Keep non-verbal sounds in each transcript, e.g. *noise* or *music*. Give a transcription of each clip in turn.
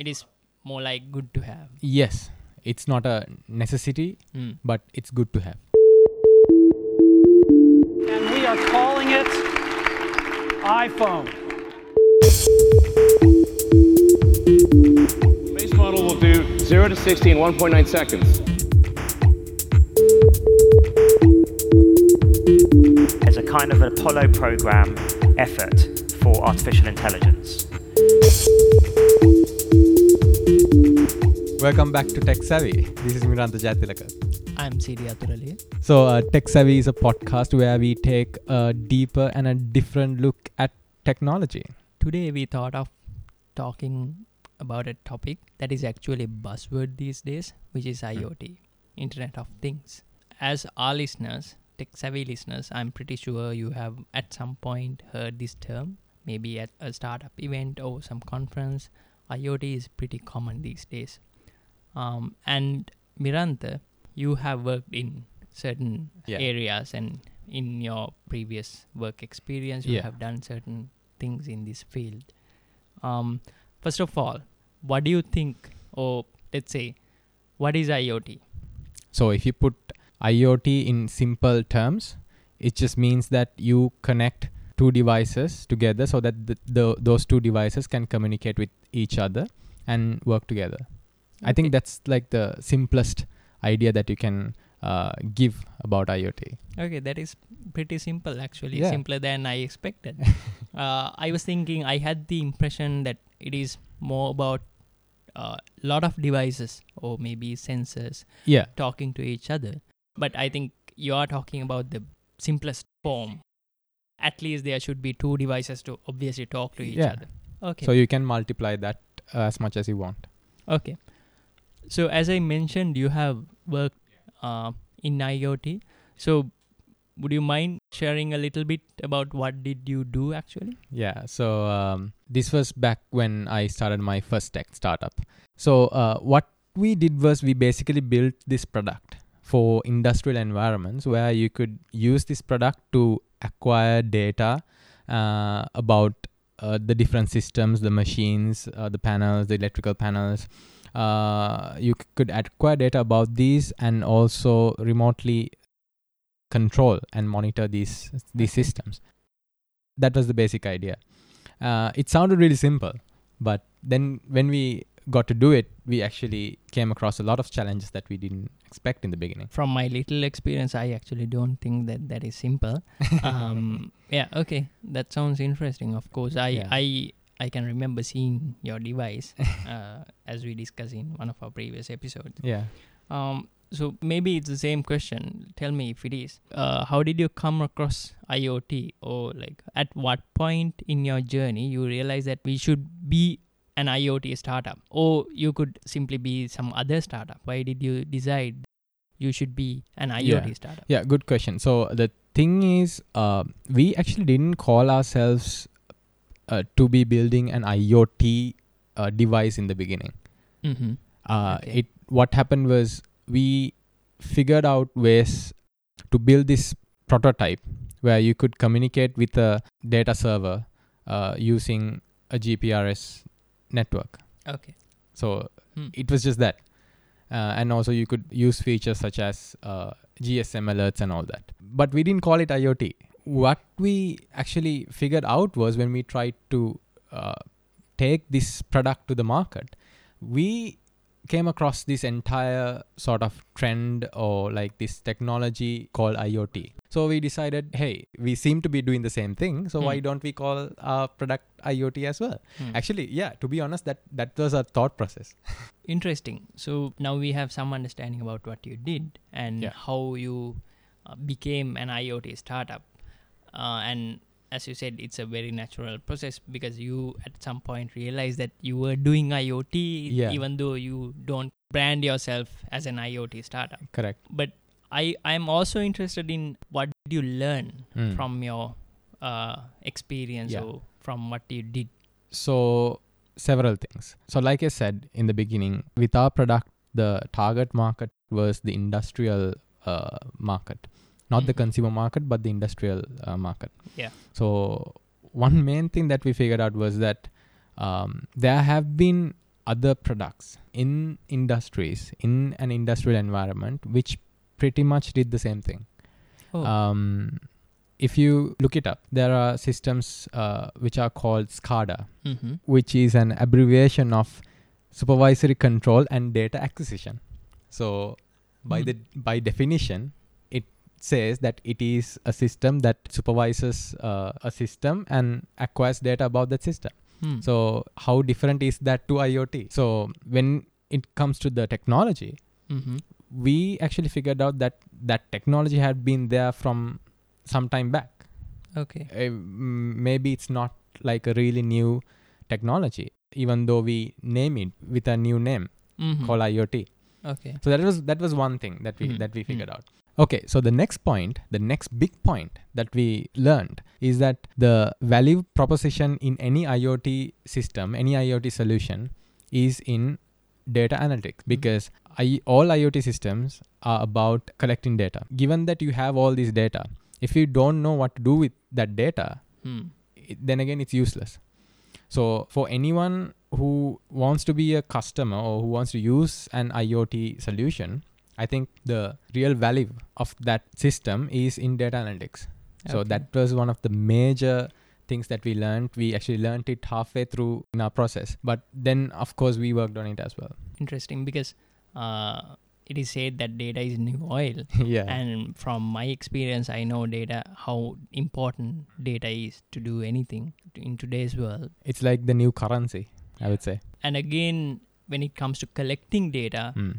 it is more like good to have. Yes, it's not a necessity, Mm. but it's good to have. And we are calling it iPhone. Base model will do 0 to 60 in 1.9 seconds. as a kind of an Apollo program effort for artificial intelligence. Welcome back to Tech Savvy. This is Miranta Jatilaka. I'm Siri Aturali. So, uh, Tech Savvy is a podcast where we take a deeper and a different look at technology. Today we thought of talking about a topic that is actually a buzzword these days, which is IoT, Internet of Things. As our listeners, tech savvy listeners, I'm pretty sure you have at some point heard this term, maybe at a startup event or some conference. IoT is pretty common these days. Um, and Miranta, you have worked in certain Yeah. areas and in your previous work experience, you Yeah. have done certain things in this field. Um, first of all, what do you think, or let's say, what is IoT? So, if you put IoT in simple terms, it just means that you connect two devices together so that the, the, those two devices can communicate with each other and work together. I think that's like the simplest idea that you can uh, give about IoT. Okay, that is pretty simple actually, Yeah. simpler than I expected. *laughs* uh, I was thinking, I had the impression that it is more about a lot of devices or maybe sensors Yeah. talking to each other. But I think you are talking about the simplest form. At least there should be two devices to obviously talk to each Yeah. other. Okay. So you can multiply that uh, as much as you want. Okay. So as I mentioned, you have worked uh, in IoT. So would you mind sharing a little bit about what did you do actually? Yeah. So um, this was back when I started my first tech startup. So uh, what we did was we basically built this product for industrial environments where you could use this product to acquire data uh, about uh, the different systems, the machines, uh, the panels, the electrical panels. Uh, you c- could acquire data about these and also remotely control and monitor these these systems. That was the basic idea. Uh, it sounded really simple, but then when we got to do it, we actually came across a lot of challenges that we didn't expect in the beginning. From my little experience, I actually don't think that that is simple. *laughs* um, yeah. Okay. That sounds interesting. Of course, I Yeah. I I can remember seeing your device *laughs* uh, as we discussed in one of our previous episodes. Yeah. Um, so maybe it's the same question. Tell me if it is. Uh, how did you come across IoT, or like at what point in your journey you realize that we should be an IoT startup, or you could simply be some other startup? Why did you decide you should be an IoT Yeah. startup? Yeah, good question. So the thing is, uh, we actually didn't call ourselves uh, to be building an IoT uh, device in the beginning. Mm-hmm. Uh, Okay. It what happened was we figured out ways to build this prototype where you could communicate with a data server uh, using a GPRS network. Okay. So Hmm. it was just that. Uh, and also you could use features such as uh, GSM alerts and all that. But we didn't call it IoT. What we actually figured out was when we tried to uh, take this product to the market, we came across this entire sort of trend or like this technology called IoT. So we decided, hey, we seem to be doing the same thing. So why Hmm. don't we call our product IoT as well? Hmm. Actually, yeah, to be honest, that that was our thought process. *laughs* Interesting. So now we have some understanding about what you did and Yeah. how you uh, became an IoT startup. Uh, and as you said, it's a very natural process because you at some point realize that you were doing IoT, Yeah. even though you don't brand yourself as an IoT startup. Correct. But I I'm also interested in what did you learn Mm. from your uh, experience Yeah. or from what you did. So several things. So like I said in the beginning, with our product, the target market was the industrial uh, market, not the Mhm. consumer market, but the industrial uh, market. Yeah. So one main thing that we figured out was that um, there have been other products in industries in an industrial environment which pretty much did the same thing. Oh. Um, if you look it up, there are systems uh, which are called SCADA, mm-hmm. which is an abbreviation of supervisory control and data acquisition. So, by Hmm. the by definition, it says that it is a system that supervises uh, a system and acquires data about that system. Hmm. So, how different is that to IoT? So, when it comes to the technology, mm-hmm. we actually figured out that that technology had been there from some time back. okay. Uh, maybe it's not like a really new technology, even though we name it with a new name Mm-hmm. called IoT. okay. So that was that was one thing that we Mhm, that we figured out. Okay, so the next point, the next big point that we learned is that the value proposition in any IoT system, any IoT solution, is in data analytics because I, all IoT systems are about collecting data. Given that you have all this data, if you don't know what to do with that data, Hmm. it, then again it's useless so for anyone who wants to be a customer or who wants to use an iot solution i think the real value of that system is in data analytics. So that was one of the major things that we learned. We actually learned it halfway through in our process. But then of course we worked on it as well. Interesting because uh, it is said that data is new oil. *laughs* Yeah. And from my experience i know data how important data is to do anything in today's world. It's like the new currency i would say. And again when it comes to collecting data Mm.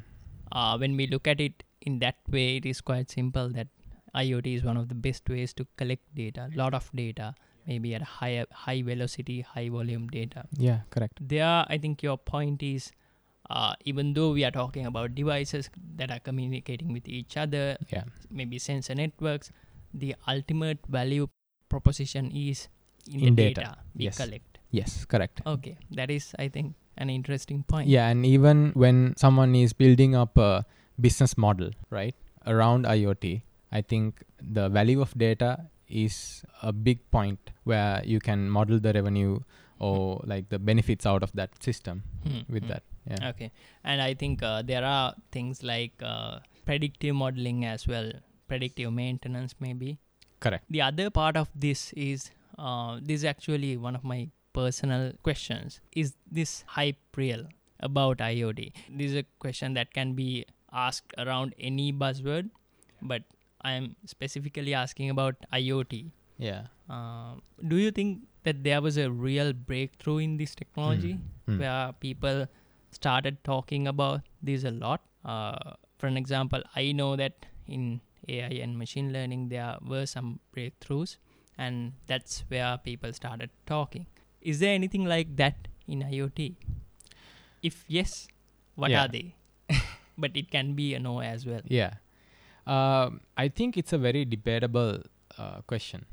Uh, when we look at it in that way it is quite simple that iot is one of the best ways to collect data a lot of data maybe at a high high velocity high volume data. Yeah correct. There i think your point is uh, even though we are talking about devices that are communicating with each other yeah. maybe sensor networks the ultimate value proposition is in, In the data, data, we yes. collect. Yes correct. Okay that is i think an interesting point Yeah, and even when someone is building up a business model, right, around IoT, I think the value of data is a big point where you can model the revenue or like the benefits out of that system Hmm, with that. Yeah. okay and i think uh, there are things like uh, predictive modeling as well predictive maintenance maybe Correct. the other part of this is uh, this is actually one of my personal questions is this hype real about iot this is a question that can be asked around any buzzword but i am specifically asking about iot Yeah. uh, do you think that there was a real breakthrough in this technology Hmm. where people started talking about this a lot. Uh, for an example, I know that in AI and machine learning there were some breakthroughs, and that's where people started talking. Is there anything like that in IoT? If yes, what Yeah. are they? *laughs* but it can be a no as well. Yeah. Um, I think it's a very debatable uh, question.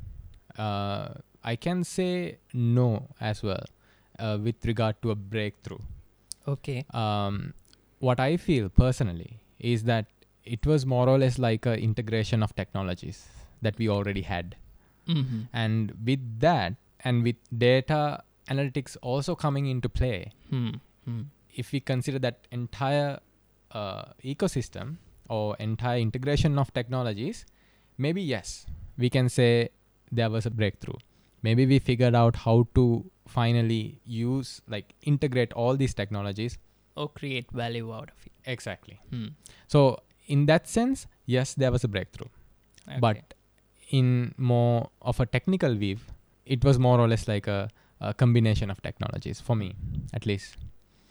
Uh, I can say no as well uh, with regard to a breakthrough. Okay. um, what I feel personally is that it was more or less like a integration of technologies that we already had, Mm-hmm. and with that, and with data analytics also coming into play, Hmm. Hmm. if we consider that entire uh, ecosystem or entire integration of technologies, maybe yes, we can say there was a breakthrough. Maybe we figured out how to finally use, like, integrate all these technologies. Or create value out of it. Exactly. Hmm. So, in that sense, yes, there was a breakthrough. Okay. But in more of a technical view, it was more or less like a, a combination of technologies for me, at least.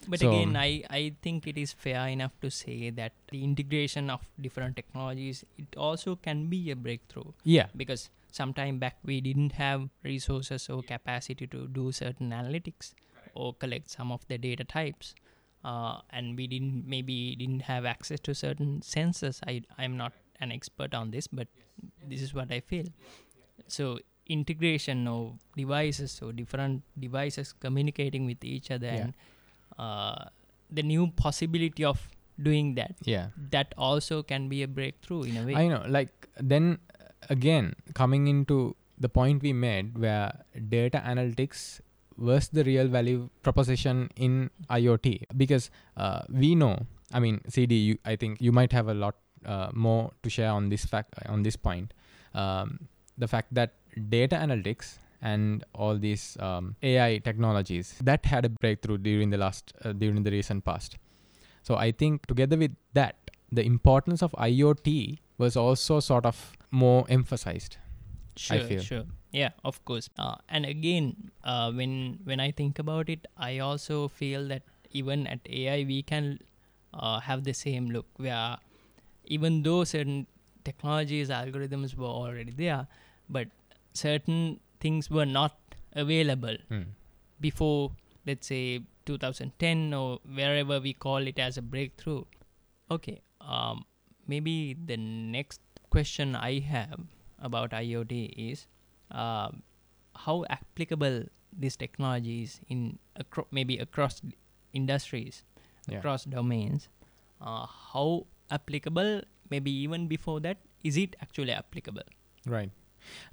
But So, again, I, I think it is fair enough to say that the integration of different technologies it also can be a breakthrough Yeah. because sometime back we didn't have resources or capacity to do certain analytics or collect some of the data types. Uh, and we didn't maybe didn't have access to certain sensors. I I'm not an expert on this, but this is what I feel. So integration of devices or different devices communicating with each other Yeah. and uh, the new possibility of doing that Yeah. that also can be a breakthrough in a way I know. Like, then again, coming into the point we made where data analytics was the real value proposition in IoT? Because uh, we know, I mean, CD, you, I think you might have a lot uh, more to share on this fact on this point. Um, the fact that data analytics and all these um, AI technologies that had a breakthrough during the last uh, during the recent past. So I think together with that, the importance of IoT was also sort of more emphasized. sure feel. sure yeah of course uh, and again uh, when when i think about it i also feel that even at ai we can uh, have the same look where even though certain technologies algorithms were already there but certain things were not available Hmm. before let's say 2010 or wherever we call it as a breakthrough okay um, maybe the next question i have about iot is um, how applicable this technology is in acro- maybe across industries Yeah. across domains uh, how applicable maybe even before that is it actually applicable Right.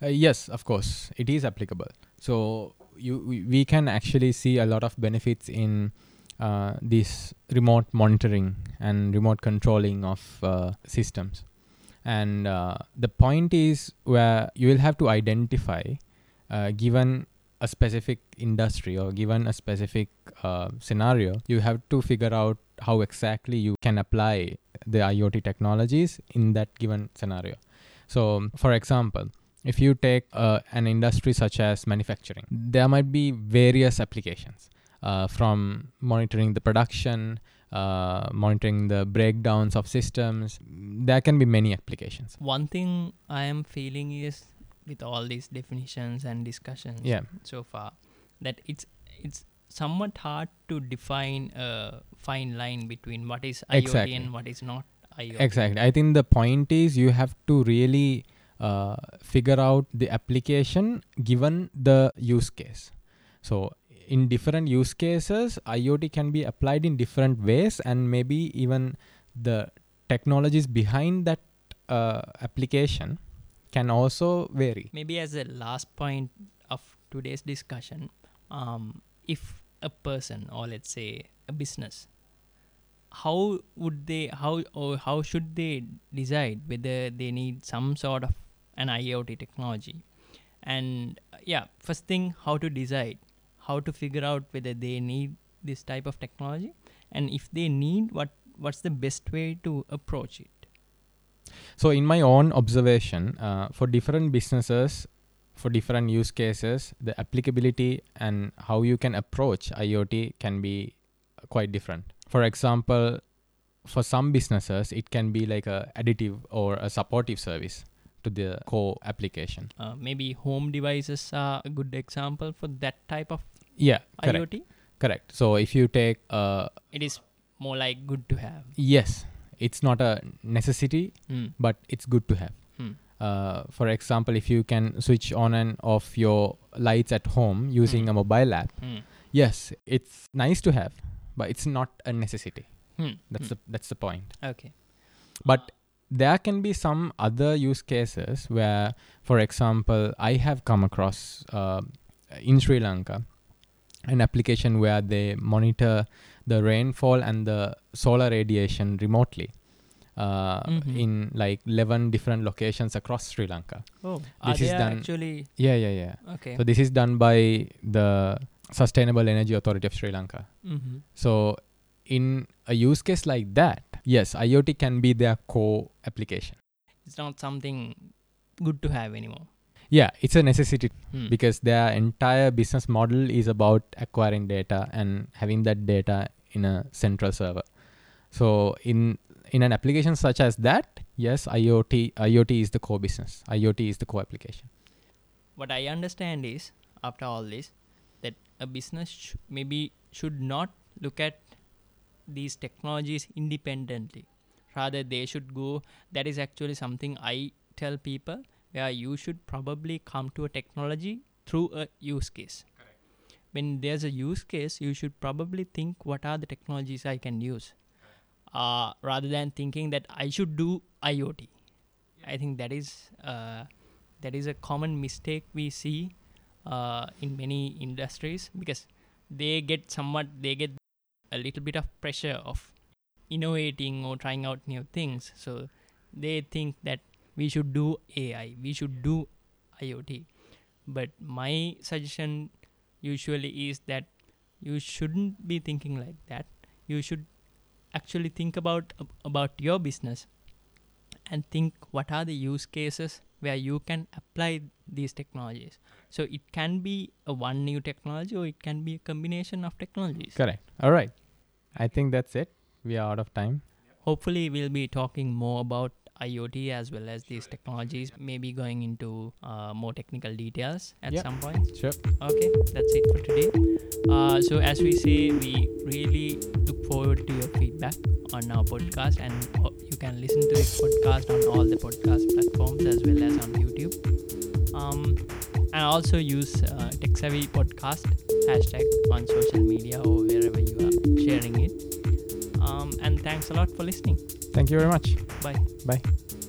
Uh, yes, of course, it is applicable. So you we, we can actually see a lot of benefits in uh, this remote monitoring and remote controlling of uh, systems. And uh, the point is where you will have to identify, uh, given a specific industry or given a specific scenario, you have to figure out how exactly you can apply the IoT technologies in that given scenario. So, for example, if you take uh, an industry such as manufacturing, there might be various applications uh, from monitoring the production, uh, monitoring the breakdowns of systems. There can be many applications. one thing i am feeling is with all these definitions and discussions Yeah. so far that it's it's somewhat hard to define a fine line between what is IoT Exactly. and what is not IoT. Exactly. I think the point is you have to really uh, figure out the application given the use case. So, in different use cases, IoT can be applied in different ways, and maybe even the technologies behind that uh, application can also vary. Maybe as a last point of today's discussion, um, if a person or let's say a business, how would they how or how should they decide whether they need some sort of an IoT technology? And uh, yeah, first thing, how to decide, how to figure out whether they need this type of technology, and if they need, what what's the best way to approach it? So, in my own observation, uh, for different businesses, for different use cases, the applicability and how you can approach IoT can be quite different. For example, for some businesses, it can be like a additive or a supportive service to the core application. Uh, maybe home devices are a good example for that type of Yeah, correct. IoT. Correct. So, if you take, uh, It is more like good to have. yes, it's not a necessity, Hmm. but it's good to have. Hmm. uh, for example, if you can switch on and off your lights at home using Hmm. a mobile app, Hmm. yes, it's nice to have, but it's not a necessity. Hmm. That's the that's the point. okay. But there can be some other use cases where, for example, I have come across uh, in Sri Lanka an application where they monitor the rainfall and the solar radiation remotely. Uh, Mhm. in like 11 different locations across Sri Lanka. Oh, This is done- actually Yeah, yeah, yeah. okay? So this is done by the Sustainable Energy Authority of Sri Lanka. mm-hmm. So in a use case like that, yes, IoT can be their core application. It's not something good to have anymore. Yeah, it's a necessity Hmm. because their entire business model is about acquiring data and having that data in a central server. So in in an application such as that, yes, IoT IoT is the core business. IoT is the core application. what I understand is after all this that a business sh- maybe should not look at these technologies independently. Rather, they should go. That is actually something I tell people where you should probably come to a technology through a use case. When there's a use case, you should probably think what are the technologies I can use, uh, rather than thinking that I should do IoT. I think that is uh, that is a common mistake we see uh, in many industries because they get somewhat they get a little bit of pressure of innovating or trying out new things. So they think that we should do ai we should do iot but my suggestion usually is that you shouldn't be thinking like that. You should actually think about about your business and think what are the use cases where you can apply these technologies so it can be a one new technology or it can be a combination of technologies Correct. All right. I think that's it. We are out of time. hopefully we'll be talking more about iot as well as these technologies maybe going into uh, more technical details at Yep. some point Sure. okay that's it for today uh, so as we say we really look forward to your feedback on our podcast and uh, you can listen to this podcast on all the podcast platforms as well as on youtube um, and also use uh, TechSavvy podcast hashtag on social media or wherever you are sharing it um, and thanks a lot for listening Thank you very much. bye Bye.